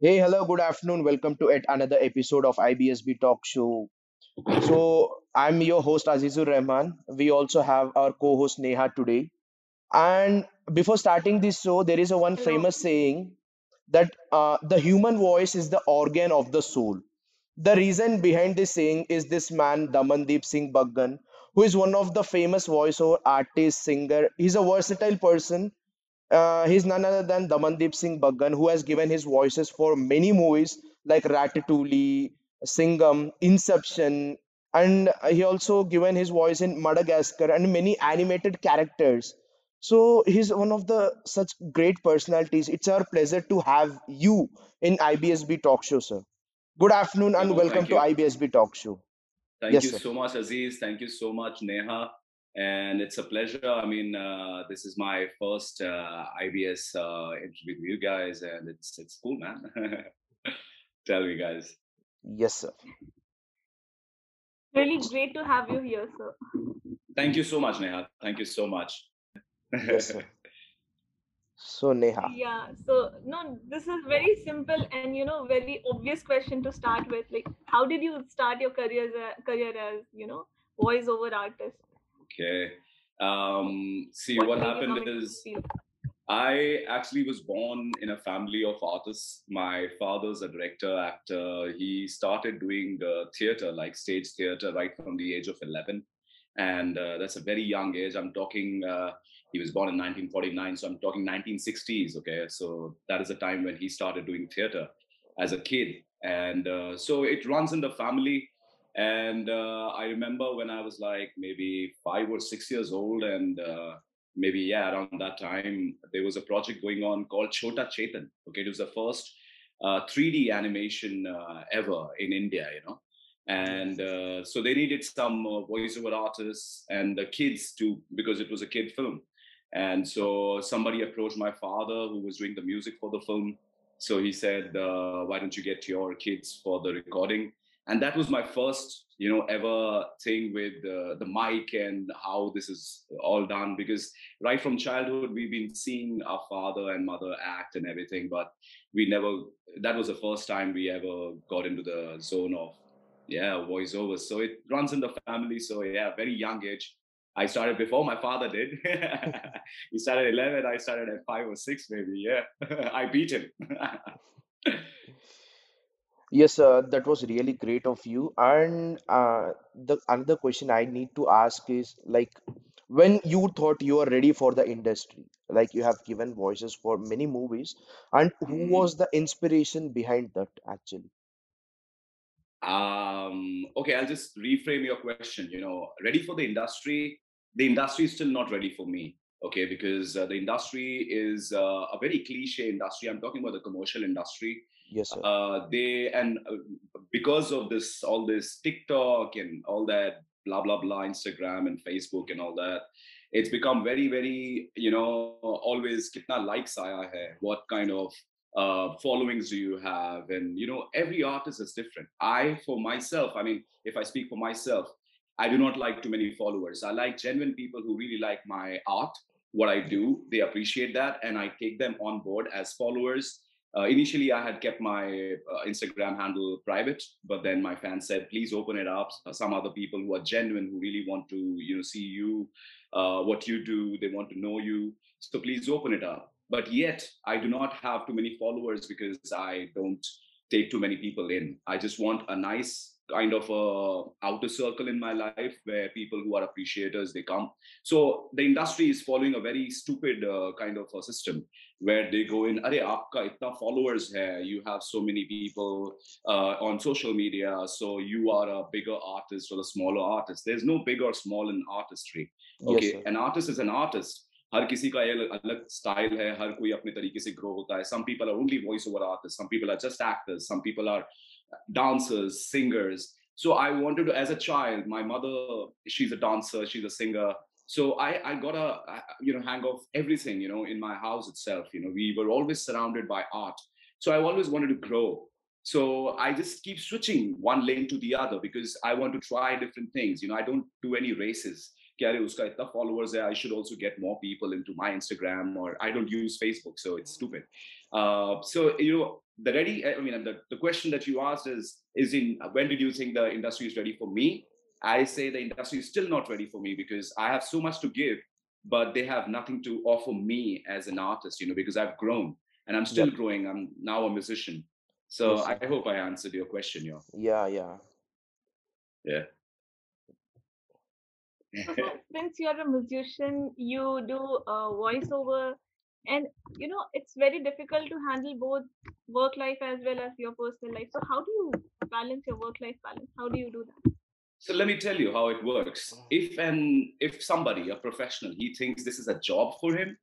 Hey, hello, good afternoon. Welcome to yet another episode of IBSB Talk Show. So, I'm your host Azizur Rahman. We also have our co-host Neha today. And before starting this show, there is a one famous saying that uh, the human voice is the organ of the soul. The reason behind this saying is this man, Damandeep Singh Baggan, who is one of the famous voiceover artist, singer. He's a versatile person uh, he's none other than Damandeep Singh Baggan, who has given his voices for many movies like Ratatouille, Singham, Inception, and he also given his voice in Madagascar and many animated characters. So he's one of the such great personalities. It's our pleasure to have you in IBSB Talk Show, sir. Good afternoon and welcome to. IBSB Talk Show. Thank Yes, you sir. so much, Aziz. Thank you so much, Neha. And it's a pleasure. I mean, uh, this is my first uh, IBS uh, interview with you guys, and it's it's cool, man. Tell me, guys. Yes, sir. Really great to have you here, sir. Thank you so much, Neha. Thank you so much. Yes, sir. So Neha. Yeah, so no, this is very simple and you know very obvious question to start with. Like, how did you start your career as a, career as you know voiceover artist? Okay. Um, see, What what happened come into this is? I actually was born in a family of artists. My father's a director, actor. He started doing uh, theater, like stage theater, right from the age of 11. And uh, that's a very young age. I'm talking, uh, he was born in 1949, so I'm talking 1960s, okay? So that is the time when he started doing theater as a kid. And uh, so it runs in the family. And uh, I remember when I was like maybe five or six years old, and uh, maybe yeah around that time there was a project going on called chota chetan okay? It was the first uh, 3d animation uh, ever in india you know? And uh, so they needed some uh, voiceover artists and the kids to because it was a kid film. And so somebody approached my father who was doing the music for the film. So he said uh, why don't you get your kids for the recording and that was my first you know ever thing with uh, the mic and how this is all done because right from childhood we've been seeing our father and mother act and everything but we never that was the first time we ever got into the zone of yeah voiceover. So it runs in the family. So yeah very young age. I started before my father did. He started at 11 i started at 5 or 6 maybe yeah. I beat him Yes, uh, that was really great of you. And uh, the another question I need to ask is like when you thought you are ready for the industry, like you have given voices for many movies, and who Mhm. was the inspiration behind that actually? Um, okay, I'll just reframe your question. You know, ready for the industry? The industry is still not ready for me. Okay, because uh, the industry is uh, a very cliche industry. I'm talking about the commercial industry. Yes, sir. Uh, they and uh, because of this, all this TikTok and all that blah blah blah, Instagram and Facebook and all that, it's become very very you know always kitna likes aaya hai, what kind of uh, followings do you have? And you know every artist is different. I for myself i mean if i speak for myself i do not like too many followers. I like genuine people who really like my art what i do. They appreciate that and i take them on board as followers uh, initially i had kept my uh, instagram handle private but then my fans said please open it up. Some other people who are genuine who really want to you know see you uh, what you do they want to know you. So please open it up. But yet i do not have too many followers because i don't take too many people in. I just want a nice kind of a outer circle in my life where people who are appreciators they come. So the industry is following a very stupid uh, kind of a system where they go in Are aapka itna followers hai you have so many people uh, on social media so you are a bigger artist or a smaller artist there's no big or small in artistry Yes, okay sir. an artist is an artist हर किसी का अलग अलग style है हर कोई अपने तरीके से grow होता है some people are only voice over artists some people are just actors some people are dancers singers so i wanted to as a child my mother she's a dancer she's a singer so I, I got a you know hang of everything you know in my house itself you know. We were always surrounded by art. So i always wanted to grow. So i just keep switching one lane to the other because i want to try different things you know. I don't do any races. Uska followers i should also get more people into my instagram or i don't use facebook so it's stupid. Uh, so you know the ready i mean the, the question that you asked is is in when did you think the industry is ready for me? I say the industry is still not ready for me because i have so much to give but they have nothing to offer me as an artist you know because i've grown and i'm still Yep. growing i'm now a musician so Yes, i hope i answered your question yo Yeah, yeah. yeah So since you're a musician, you do uh, voiceover, and you know it's very difficult to handle both work life as well as your personal life. So how do you balance your work life balance? How do you do that? So let me tell you how it works. If an if somebody, a professional, he thinks this is a job for him,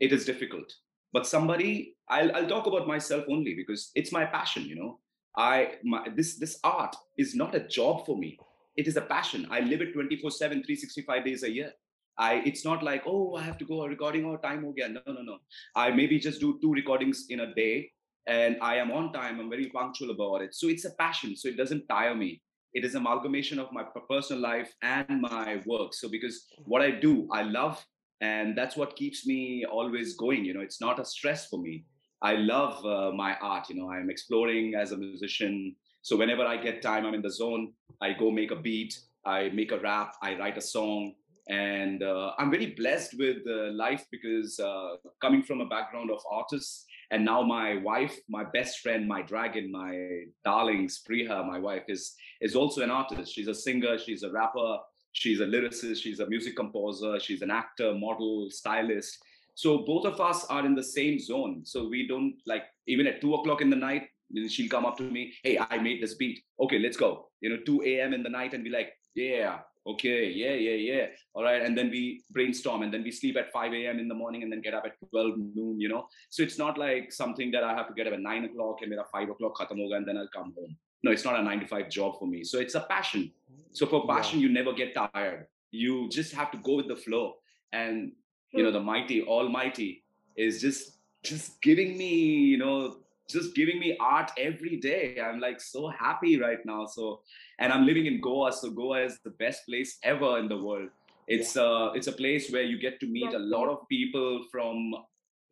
it is difficult. But somebody, I'll I'll talk about myself only because it's my passion. You know, I my, this this art is not a job for me. It is a passion. I live it 24/7, 365 days a year. I it's not like oh I have to go a recording or time again. No no no. I maybe just do two recordings in a day, and I am on time. I'm very punctual about it. So it's a passion. So it doesn't tire me it is amalgamation of my personal life and my work. So because what i do i love and that's what keeps me always going you know it's not a stress for me. I love uh, my art you know i'm exploring as a musician. So whenever i get time i'm in the zone i go make a beat i make a rap i write a song and uh, i'm very blessed with uh, life because uh, coming from a background of artists and now my wife my best friend my dragon my darling spriha my wife is is also an artist. She's a singer, she's a rapper, she's a lyricist, she's a music composer, she's an actor, model, stylist. So both of us are in the same zone. So we don't like even at two o'clock in the night, she'll come up to me, hey, I made this beat. Okay, let's go. You know, 2 a.m. in the night and be like, yeah, okay, yeah, yeah, yeah. All right. And then we brainstorm and then we sleep at 5 a.m. in the morning and then get up at 12 noon, you know. So it's not like something that I have to get up at nine o'clock and at five o'clock khatam hoga and then I'll come home no it's not a 9 to 5 job for me so it's a passion so for Yeah. passion you never get tired you just have to go with the flow and you know the mighty almighty is just just giving me you know just giving me art every day. I'm like so happy right now. So and i'm living in goa. So goa is the best place ever in the world. It's uh it's a place where you get to meet a lot of people from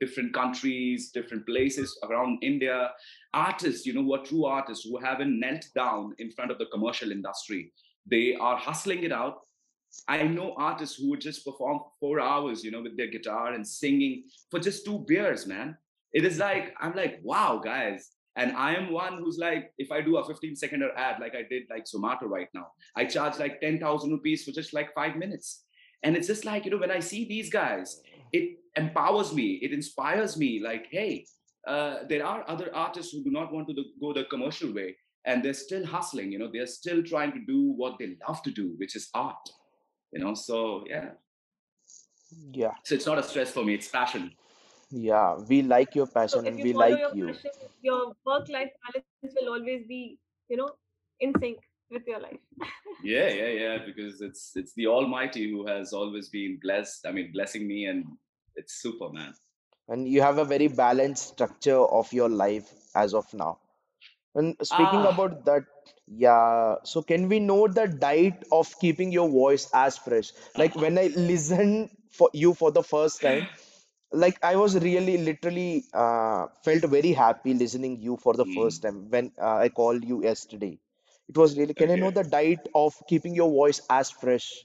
different countries different places around india. Artists, you know, who are true artists who haven't knelt down in front of the commercial industry. They are hustling it out. I know artists who would just perform four hours, you know, with their guitar and singing for just two beers, man. It is like, I'm like, wow, guys. And I am one who's like, if I do a 15 second ad like I did like Zomato right now, I charge like 10,000 rupees for just like five minutes. And it's just like, you know, when I see these guys, it empowers me, it inspires me, like, hey, uh, there are other artists who do not want to the, go the commercial way and they're still hustling you know they're still trying to do what they love to do which is art you know so yeah Yeah. so it's not a stress for me it's passion Yeah. We like your passion if and you we like your you. passion, your work-life balance will always be, you know, in sync with your life. yeah yeah yeah because it's it's the almighty who has always been blessed i mean blessing me and it's superman And you have a very balanced structure of your life as of now. And speaking ah about that, yeah, so can we know the diet of keeping your voice as fresh? Like when I listened for you for the first time, like I was really literally uh, felt very happy listening you for the Hmm, first time when uh, I called you yesterday. It was really, can I know the diet of keeping your voice as fresh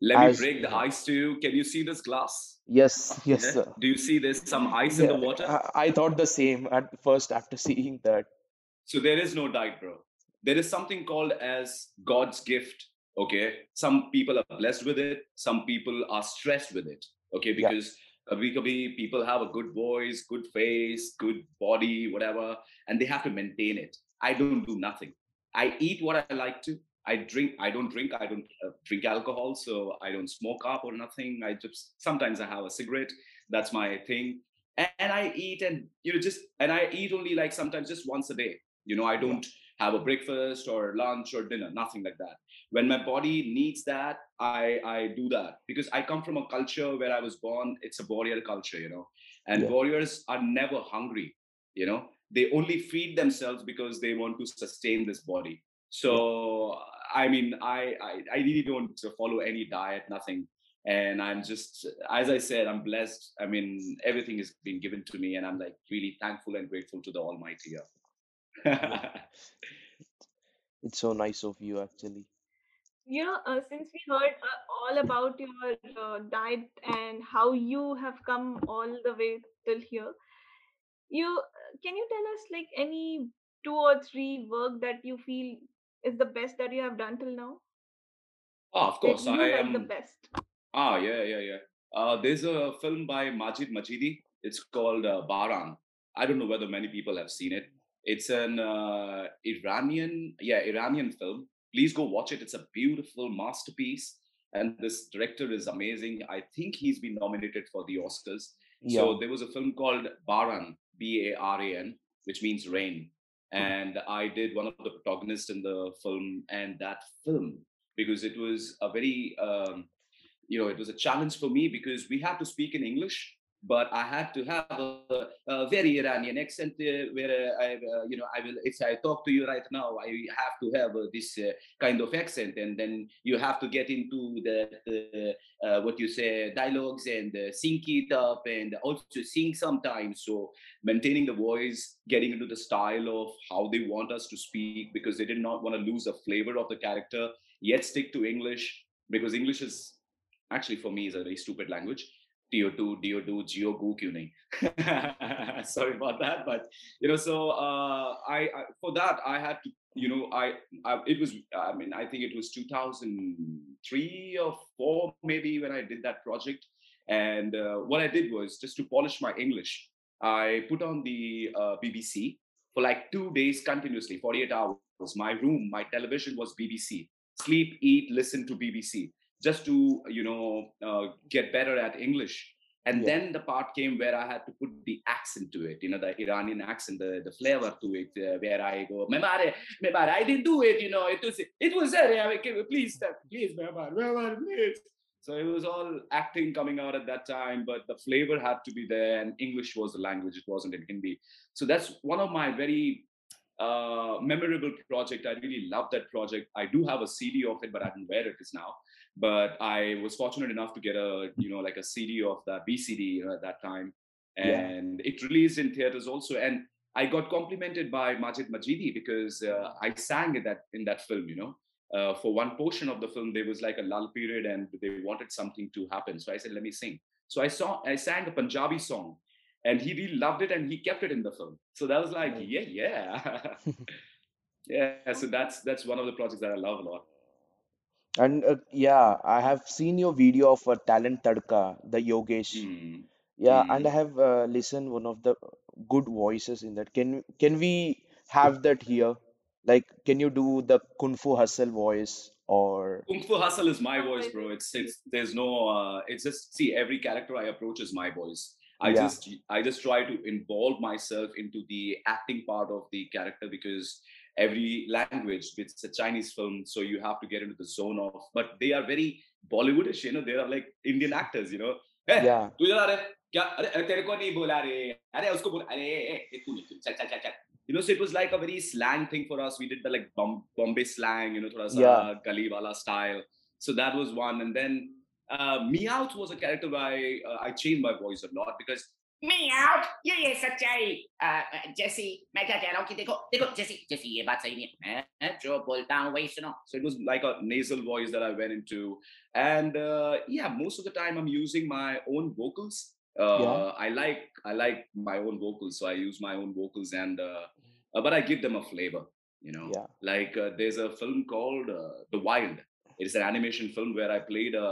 let me break the ice to you can you see this glass Yes, yes, yeah sir. do you see there's some ice in the water I, I thought the same at first after seeing that. So there is no diet, bro. There is something called as God's gift. Okay. Some people are blessed with it. Some people are stressed with it. Okay. Yeah, Because kabhi kabhi people have a good voice, good face, good body, whatever, and they have to maintain it. I don't do nothing. I eat what I like to. I drink. I don't drink. I don't uh, drink alcohol, so I don't smoke up or nothing. I just sometimes I have a cigarette. That's my thing. And I eat and you know just and I eat only like sometimes just once a day you know, I don't have a breakfast or lunch or dinner, nothing like that. When my body needs that, I I do that because I come from a culture where I was born. It's a warrior culture, you know, and yeah, warriors are never hungry. You know, they only feed themselves because they want to sustain this body. So I mean, I I, I really don't follow any diet, nothing. and I'm just, as I said, I'm blessed. I mean, everything has been given to me, and I'm like really thankful and grateful to the Almighty. Yeah, it's so nice of you actually. You know, uh, since we heard uh, all about your uh, diet and how you have come all the way till here, you can you tell us like any two or three work that you feel is the best that you have done till now Ah, of course, I am the best? Ah, yeah, yeah, yeah. Uh, there's a film by Majid Majidi. It's called uh, Baran. I don't know whether many people have seen it. It's an uh, Iranian, yeah, Iranian film. Please go watch it. It's a beautiful masterpiece, and this director is amazing. I think he's been nominated for the Oscars. Yeah, So there was a film called Baran, B-A-R-A-N, which means rain, and I did one of the protagonists in the film, and that film because it was a very um, you know, it was a challenge for me because we had to speak in English, but I had to have a, a very Iranian accent uh, where uh, I, uh, you know, I will, if I talk to you right now, I have to have uh, this uh, kind of accent, and then you have to get into the, uh, what you say, dialogues and sync it up and also sing sometimes. So maintaining the voice, getting into the style of how they want us to speak because they did not want to lose the flavor of the character, yet stick to English because English is actually for me is a very stupid language. TO2, DO2, GeoGoo क्यों नहीं? Sorry about that, but you know, so uh, I, I for that I had to, you know, I, I it was I mean I think it was 2003 or four maybe when I did that project, and uh, what I did was just to polish my English, I put on the uh, BBC for like two days continuously, 48 hours. My room, my television was BBC. Sleep, eat, listen to BBC just to you know uh, get better at english and yeah, then the part came where i had to put the accent to it you know the iranian accent the, the flavor to it uh, where i go memare memare i didn't do it you know it was it was there I mean, please please memare memare please so it was all acting coming out at that time but the flavor had to be there and english was the language it wasn't in hindi so that's one of my very uh, memorable project. I really love that project. I do have a CD of it, but I don't where it is now. But I was fortunate enough to get a, you know, like a CD of that BCD you know, at that time, yeah, and it released in theaters also. And I got complimented by Majid Majidi because uh, I sang in that in that film. You know, uh, for one portion of the film, there was like a lull period, and they wanted something to happen. So I said, "Let me sing." So I saw I sang a Punjabi song and he really loved it and he kept it in the film so that was like yeah yeah yeah so that's that's one of the projects that i love a lot And uh, yeah, I have seen your video of uh, Talent Tadka, the Yogesh. mm. Yeah, and I Mm. have uh, listened one of the good voices in that. Can can we have that here? Like, can you do the Kung Fu Hustle voice or Kung Fu Hustle is my voice, bro. It's it's there's no uh it's just see every character I approach is my voice. I yeah, just I just try to involve myself into the acting part of the character because every language it's a Chinese film, so you have to get into the zone of but they are very Bollywoodish, you know, they are like Indian actors, you know. Hey, yeah, तू जरा रे क्या अरे अरे तेरे को नहीं बोला रे अरे उसको बोला अरे ए, ए, तू नहीं तू चल चल चल चल you know so it was like a very slang thing for us we did the like Bom- bombay slang you know thoda sa yeah, gali wala style so that was one and then uh, meowth was a character where i uh, i changed my voice a lot because Meow, ये ये सच्चाई अ, जैसी मैं क्या कह रहा हूँ कि देखो देखो जैसी जैसी ये बात सही नहीं है मैं जो बोलता हूँ वही सुनो so it was like a nasal voice that i went into and uh, yeah most of the time i'm using my own vocals yeah, uh, i like i like my own vocals so i use my own vocals and uh, uh, but i give them a flavor you know yeah, like uh, there's a film called uh, the wild it is an animation film where i played a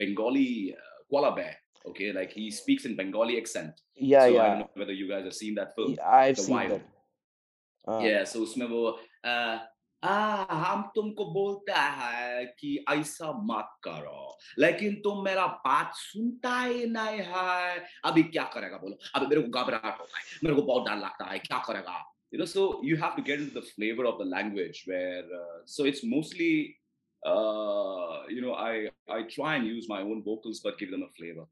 bengali uh, koala bear okay like he speaks in bengali accent yeah, so i don't yeah. know whether you guys have seen that film yeah, I've the seen wild that. Uh, yeah so उसमें वो uh, आ हम तुमको बोलता है कि ऐसा मत करो लेकिन तुम मेरा बात सुनता ही नहीं है अभी क्या करेगा बोलो अभी मेरे को घबराहट होता है मेरे को बहुत डर लगता है क्या करेगा you know so you have to get into the flavor of the language where uh, so it's mostly uh you know i i try and use my own vocals but give them a flavor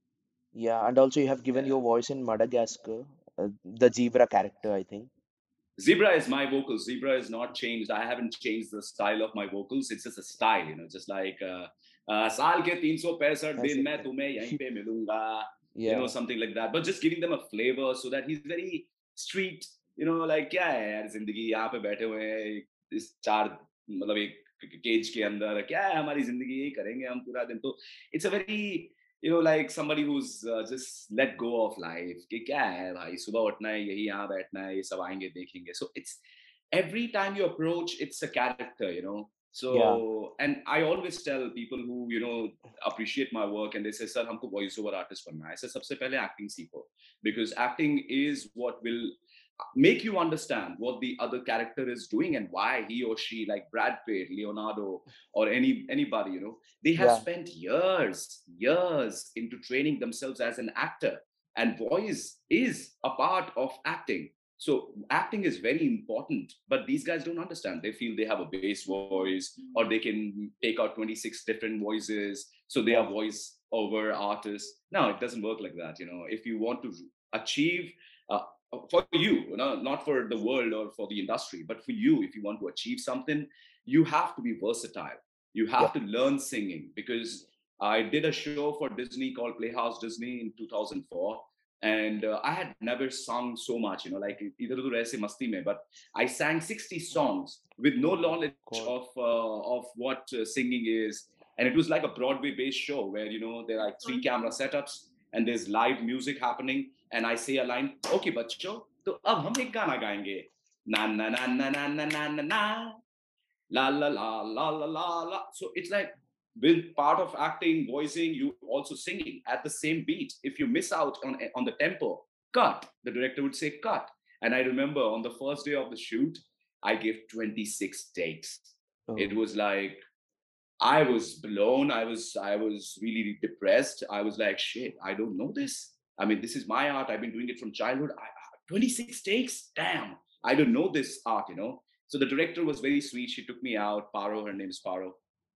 yeah, and also you have given yeah your voice in Madagascar, uh, the zebra character, I think. Zebra is my vocals. Zebra is not changed. I haven't changed the style of my vocals. It's just a style, you know, just like uh, uh, साल के तीन सौ पैंसठ दिन ऐसे मैं थे। तुम्हें यहीं पे मिलूंगा you yeah know something like that but just giving them a flavor so that he's very street you know like क्या है यार जिंदगी यहाँ पे बैठे हुए हैं एक- इस चार मतलब एक केज के अंदर क्या है हमारी जिंदगी यही करेंगे हम पूरा दिन तो it's a very you know like somebody who's uh, just let go of life कि क्या है भाई सुबह उठना है यही यहाँ बैठना है ये सब आएंगे देखेंगे so it's every time you approach it's a character you know so and i always tell people who you know appreciate my work and they say sir हमको voice over artist बनना है ऐसे सबसे पहले acting सीखो because acting is what will make you understand what the other character is doing and why he or she like brad pitt leonardo or any anybody you know they have Yeah. spent years years into training themselves as an actor. And voice is a part of acting. So acting is very important but these guys don't understand. They feel they have a bass voice or they can take out 26 different voices. So they are voice over artists. No it doesn't work like that you know. If you want to achieve uh, for you, you know, not for the world or for the industry, but for you, if you want to achieve something, you have to be versatile. You have to learn singing because I did a show for Disney called Playhouse Disney in 2004. And uh, I had never sung so much, you know, like either udhar aise masti mein, but I sang 60 songs with no knowledge of uh, of what uh, singing is. And it was like a Broadway based show where, you know, there are three camera setups and there's live music happening and I say a line, okay, बच्चों, तो अब हम एक गाना गाएंगे. Na na na na na na na na na. La la la la la la la. So it's like with part of acting, voicing, you also singing at the same beat. If you miss out on on the tempo, cut. The director would say cut. And I remember on the first day of the shoot, I gave 26 takes. Oh, It was like I was blown. I was I was really depressed. I was like, shit, I don't know this. I mean, this is my art. I've been doing it from childhood. I, 26 takes? Damn. I don't know this art, you know. So the director was very sweet. She took me out, Paro, her name is Paro.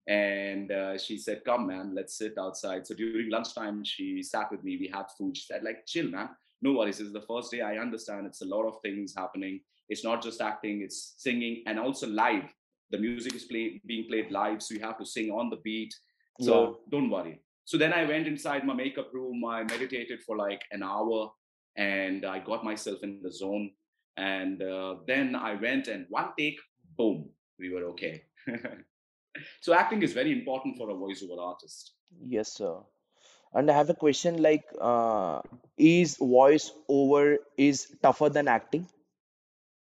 And uh, she said, Come, man, let's sit outside. So during lunchtime, she sat with me. We had food. She said, like, chill, man. No worries. This is the first day. I understand it's a lot of things happening. It's not just acting, it's singing and also live. The music is play, being played live, so you have to sing on the beat. So don't worry. So then I went inside my makeup room. I meditated for like an hour and I got myself in the zone. And uh, then I went and one take, boom, we were okay. so acting is very important for a voiceover artist. Yes, sir. And I have a question like, uh, is voice over is tougher than acting?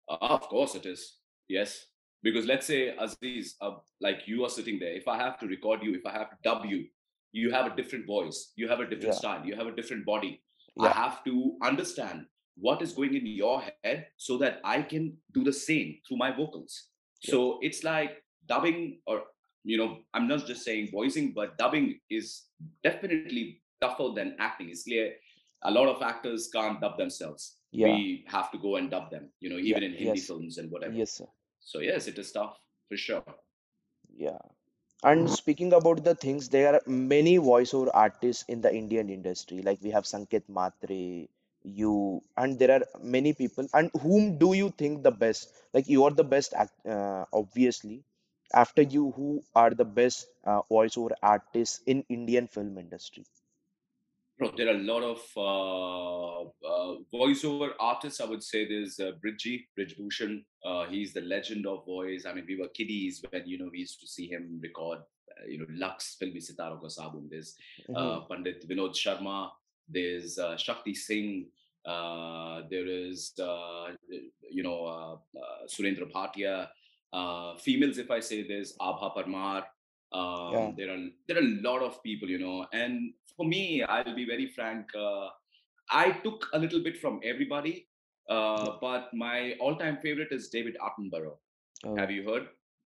Uh, of course it is. Yes. Because let's say, Aziz, uh, like you are sitting there. If I have to record you, if I have to dub you, you have a different voice, you have a different Yeah. style, you have a different body. I have to understand what is going in your head so that I can do the same through my vocals. Yeah. So it's like dubbing, or, you know, I'm not just saying voicing, but dubbing is definitely tougher than acting. It's clear a lot of actors can't dub themselves. Yeah. We have to go and dub them, you know, Yeah, even in Hindi yes. films and whatever. Yes, sir. So, yes, it is tough for sure. Yeah. And speaking about the things, there are many voiceover artists in the Indian industry. Like we have Sanket Mhatre, you, and there are many people. And whom do you think the best? Like you are the best, act, uh, obviously. After you, who are the best uh, voiceover artists in Indian film industry? There are a lot of uh, uh, voiceover artists. I would say there's uh, Bridgie, Brij Bhushan. Uh, he's the legend of voice. I mean, we were kiddies when you know we used to see him record. Uh, you know, Lux Filmi Sitaro Ka Sabun. There's Mhm. uh, Pandit Vinod Sharma. There's uh, Shakti Singh. Uh, there is uh, you know uh, uh, Surendra Bhatia. Uh, females, if I say there's Abha Parmar. Um, Yeah. There are there are a lot of people, you know, and for me, I'll be very frank. Uh, I took a little bit from everybody, uh, but my all-time favorite is David Attenborough. Oh, Have you heard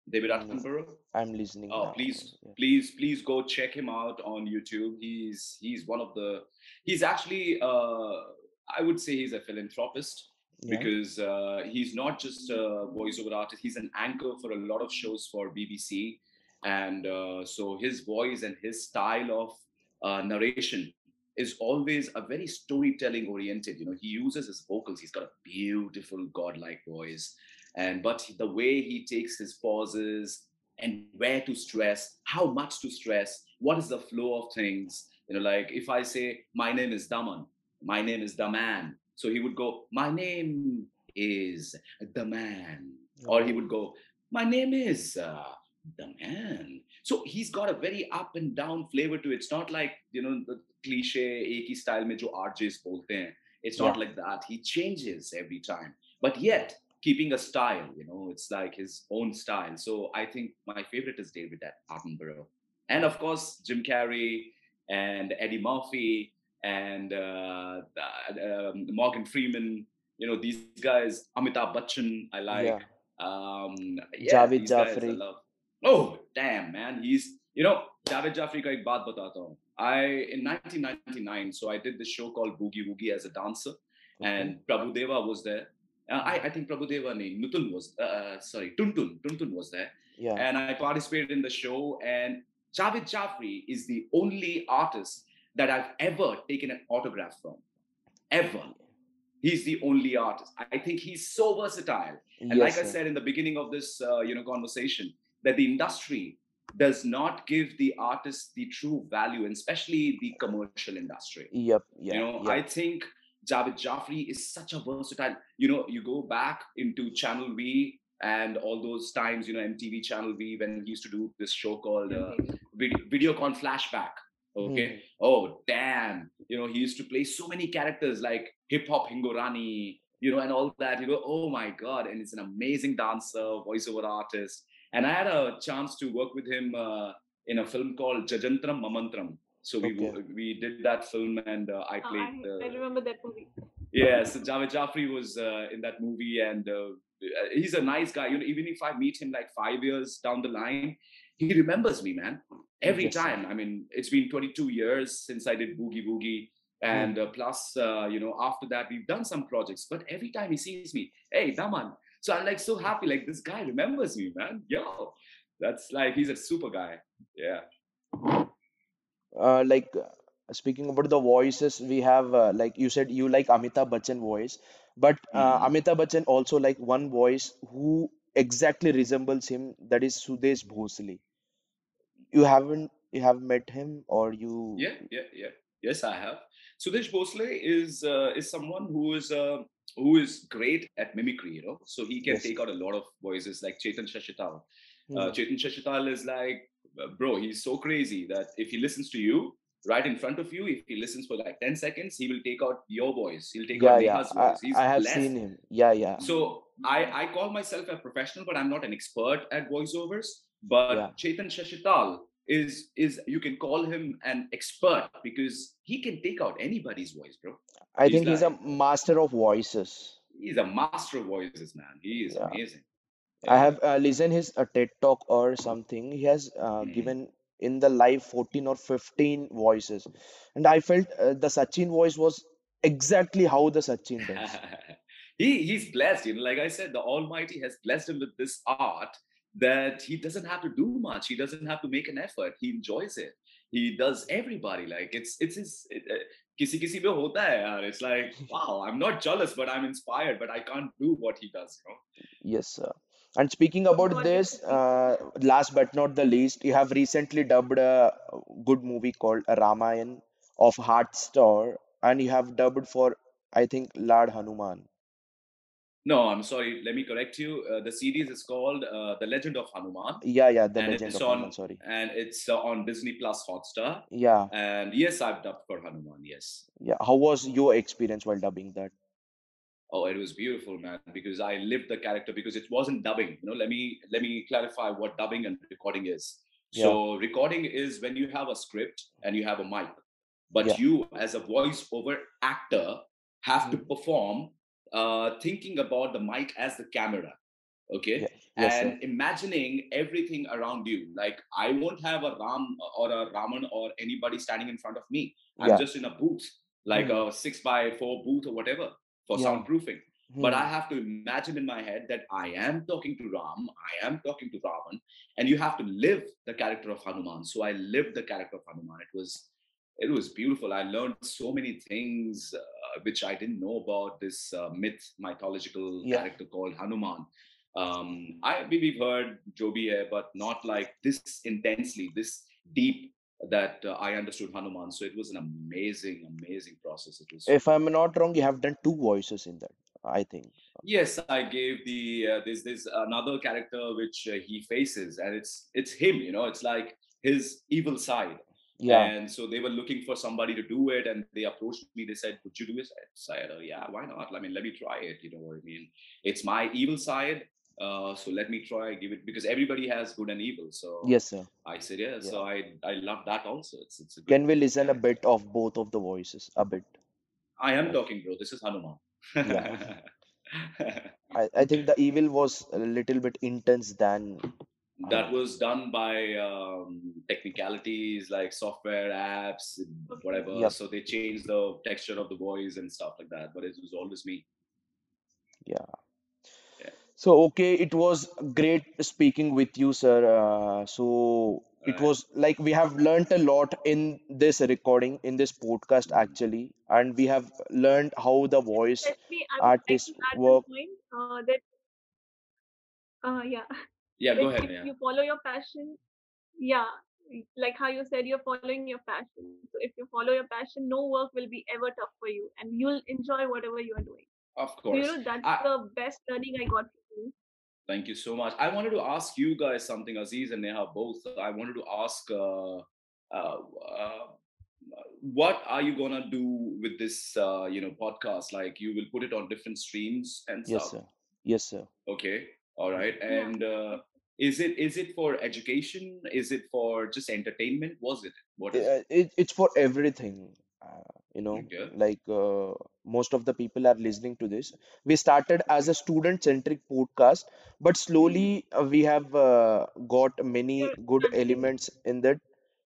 David Attenborough? I'm listening Oh, now. please, Yeah. please, please go check him out on YouTube. He's he's one of the he's actually uh, I would say he's a philanthropist Yeah. because uh, he's not just a voiceover artist. He's an anchor for a lot of shows for BBC, and uh, so his voice and his style of uh, narration is always a very storytelling oriented. You know, he uses his vocals. He's got a beautiful godlike voice, and but the way he takes his pauses, and where to stress, how much to stress, what is the flow of things. You know, like if I say, My name is Daman, my name is the man. So he would go, My name is the man. Or he would go, My name is uh, the man. So he's got a very up and down flavor to it. It's not like, you know, the cliche Aki style mein jo RJs bolte hain. It's not yeah. like that. He changes every time. But yet, keeping a style, you know, it's like his own style. So I think my favorite is David Attenborough. And of course, Jim Carrey and Eddie Murphy and uh, uh, um, Morgan Freeman. You know, these guys, Amitabh Bachchan, I like. Yeah. Um, yeah, Javed Jaffrey. Oh, damn, man. He's, you know, Javed ka ek baat batata hu. I, in 1999, so I did this show called Boogie Woogie as a dancer, and Prabhu Deva was there. Uh, I, I think Prabhu Deva, named Nutun was, uh, uh, sorry, Tuntun, Tuntun was there Yeah. and I participated in the show. And Javed Jafri is the only artist that I've ever taken an autograph from, ever. He's the only artist. I think he's so versatile. And yes, like I said in the beginning of this, uh, you know, conversation, that the industry does not give the artist the true value, and especially the commercial industry Yep. Yeah. you know yeah. i think javed jafri is such a versatile you know you go back into channel v and all those times you know mtv channel v when he used to do this show called uh, video, videocon flashback okay Mhm. oh damn you know he used to play so many characters like hip hop hingorani you know and all that you go oh my god and it's an amazing dancer voiceover artist and i had a chance to work with him uh, in a film called jajantaram mamantaram so we Okay. we did that film and uh, i Uh, played I, I remember that movie. yeah, so Javed Jafri was uh, in that movie, and uh, he's a nice guy. You know, even if I meet him like five years down the line, he remembers me, man. Every Yes, time. I mean, it's been 22 years since I did Boogie Boogie, and uh, plus, uh, you know, after that we've done some projects. But every time he sees me, hey, Daman. So I'm like so happy. Like this guy remembers me, man. Yo, that's like he's a super guy. Yeah. uh, like uh, speaking about the voices we have uh, like you said you like Amitabh Bachchan voice but uh, Mhm. Amitabh Bachchan also like one voice who exactly resembles him that is Sudesh Bhosle you haven't you have met him or you Yeah, yeah, yeah. Yes, I have. Sudesh Bhosle is uh, is someone who is uh, who is great at mimicry. You know, so he can Yes. take out a lot of voices, like Chetan Shashital. Uh, Mhm. Chetan Shashital is like, uh, bro, he's so crazy that if he listens to you right in front of you, if he listens for like ten seconds, he will take out your voice. He'll take yeah out yeah Neha's I, voice. He's I have blessed. seen him yeah yeah So I, I call myself a professional, but I'm not an expert at voiceovers. But Yeah. Chetan Shashital is is you can call him an expert because he can take out anybody's voice, bro. I he's think he's a master of voices He's a master of voices, man. He is Yeah. amazing. I have uh, listened his uh, TED talk or something. He has uh, Mhm. given in the live 14 or 15 voices, and I felt uh, the Sachin voice was exactly how the Sachin does. he he's blessed, you know. Like I said, the Almighty has blessed him with this art that he doesn't have to do much. He doesn't have to make an effort. He enjoys it. He does everybody. Like it's it's his it, uh, kisi kisi pe hota hai yaar. it's like wow i'm not jealous but i'm inspired but i can't do what he does you know? Yes sir. And speaking about this uh, last but not the least you have recently dubbed a good movie called ramayan of Hotstar and you have dubbed for i think lord hanuman. No, I'm sorry. Let me correct you. Uh, the series is called uh, The Legend of Hanuman, Yeah, yeah, The and Legend of on Hanuman. Sorry. and it's uh, on Disney Plus Hotstar. Yeah, And yes, I've dubbed for Hanuman. Yes. yeah. How was your experience while dubbing that? Oh, it was beautiful, man, because I lived the character because it wasn't dubbing. You know, let me let me clarify what dubbing and recording is. Yeah. So recording is when you have a script and you have a mic, but Yeah. you as a voiceover actor have to perform uh, thinking about the mic as the camera. Okay. Yes, sir. and imagining everything around you. Like I won't have a Ram or a Ravan or anybody standing in front of me. I'm Yeah. just in a booth, like a six by four booth or whatever for Yeah. soundproofing. But Hmm. I have to imagine in my head that I am talking to Ram, I am talking to Ravan, and you have to live the character of Hanuman. So I lived the character of Hanuman. It was it was beautiful. I learned so many things uh, which I didn't know about this uh, myth, mythological Yeah. character called Hanuman. Um, I we- we've heard Joby here, but not like this intensely, this deep that uh, I understood Hanuman. So it was an amazing, amazing process. It was If I'm not wrong, you have done two voices in that, I think. Yes, I gave the uh, there's there's another character which uh, he faces, and it's it's him. You know, it's like his evil side. Yeah, And so they were looking for somebody to do it, and they approached me. They said, "Would you do it?" I said, "Oh, "Yeah, why not? I mean, let me try it." You know what I mean? It's my evil side, uh, so let me try give it because everybody has good and evil. So yes, sir. I said, "Yeah." Yeah. So I I love that also. It's it's a good. Can we listen a bit of both of the voices? A bit. I am talking, bro. This is Hanuman. Yeah. I, I think the evil was a little bit intense than that was done by um, technicalities like software apps whatever yep, so they changed the texture of the voice and stuff like that but it was always me yeah. yeah So, okay, it was great speaking with you, sir. Uh, so, it right was like we have learned a lot in this recording, in this podcast, Mhm. actually, and we have learned how the voice Especially, I would like artists to add one work. point uh, that uh, yeah yeah go ahead if yeah you follow your passion yeah like how you said you're following your passion. So if you follow your passion no work will be ever tough for you and you'll enjoy whatever you are doing. Of so you know that's i the best learning i got from you. Thank you so much. I wanted to ask you guys something aziz and neha both. I wanted to ask uh, uh, uh, what are you gonna do with this uh, you know podcast? Like you will put it on different streams and Yes, stuff? yes sir. Yes, sir. Okay. All right. And uh, is it is it for education? Is it for just entertainment? Was it? What is it? Uh, it, it's for everything. Uh, you know, Okay. like uh, most of the people are listening to this. We started as a student-centric podcast, but hmm slowly uh, we have uh, got many good elements in that,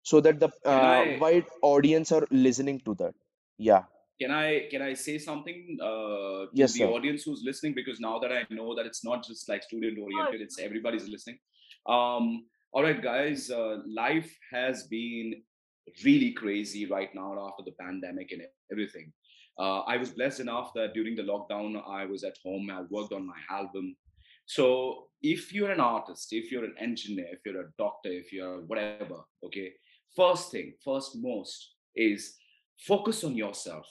so that the Can uh, I wide audience are listening to that. Yeah. Can I can I say something uh, to Yes, the sir. audience who's listening? Because now that I know that it's not just like student oriented, it's everybody's listening. Um, all right, guys. Uh, life has been really crazy right now after the pandemic and everything. Uh, I was blessed enough that during the lockdown, I was at home. I worked on my album. So if you're an artist, if you're an engineer, if you're a doctor, if you're whatever, okay, first thing, first most is focus on yourself.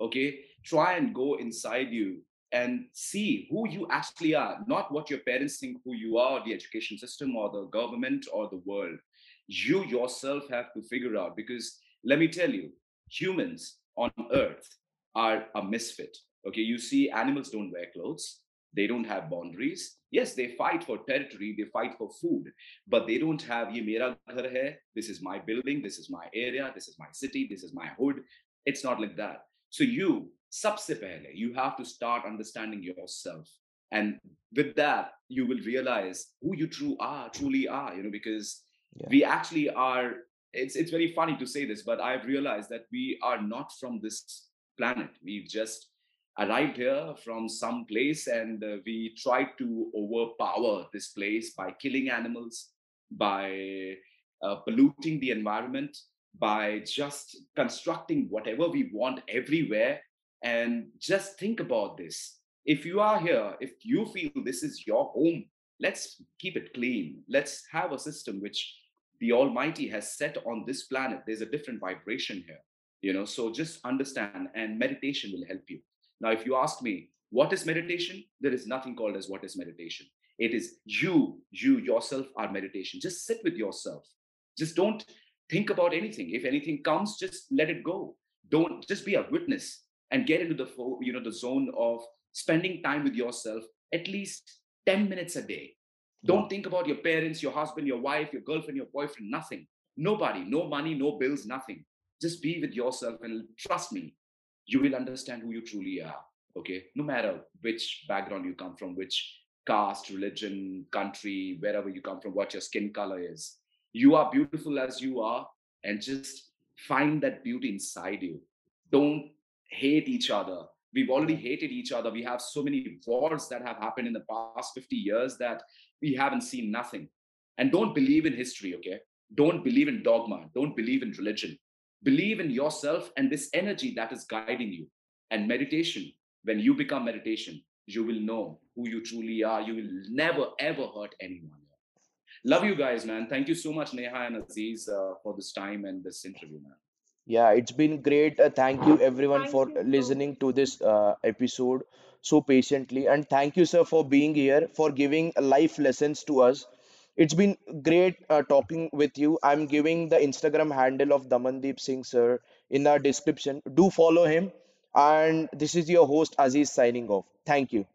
Okay, try and go inside you and see who you actually are, not what your parents think who you are, the education system or the government or the world. You yourself have to figure out because let me tell you, humans on earth are a misfit. Okay, you see, animals don't wear clothes, they don't have boundaries. Yes, they fight for territory, they fight for food, but they don't have this is my building, this is my area, this is my city, this is my hood. It's not like that. So you, sabse pehle, you have to start understanding yourself. And with that, you will realize who you true are, truly are, you know, because Yeah. we actually are it's it's very funny to say this, but I've realized that we are not from this planet. We've just arrived here from some place and uh, we tried to overpower this place by killing animals, by uh, polluting the environment, by just constructing whatever we want everywhere. And just think about this. If you are here, if you feel this is your home, let's keep it clean. Let's have a system which the Almighty has set on this planet. There's a different vibration here, you know. So just understand, and meditation will help you. Now, if you ask me, what is meditation? There is nothing called as what is meditation. It is you, you yourself are meditation. Just sit with yourself. Just don't think about anything. If anything comes, just let it go. Don't just be a witness and get into the you know the zone of spending time with yourself at least 10 minutes a day. Don't think about your parents, your husband, your wife, your girlfriend, your boyfriend, nothing. Nobody, no money, no bills, nothing. Just be with yourself and trust me, you will understand who you truly are. Okay. No matter which background you come from, which caste, religion, country, wherever you come from, what your skin color is. You are beautiful as you are, and just find that beauty inside you. Don't hate each other. We've already hated each other. We have so many wars that have happened in the past 50 years that we haven't seen nothing. And don't believe in history, okay? Don't believe in dogma. Don't believe in religion. Believe in yourself and this energy that is guiding you. And meditation, when you become meditation, you will know who you truly are. You will never ever hurt anyone. Love you guys, man. Thank you so much, Neha and Aziz, uh, for this time and this interview, man. Yeah, it's been great. Uh, thank you everyone Thank for you listening to this uh, episode so patiently. And thank you, sir, for being here, for giving life lessons to us. It's been great uh, talking with you. I'm giving the Instagram handle of Damandeep Singh, sir, in our description. Do follow him. And this is your host, Aziz, signing off. Thank you.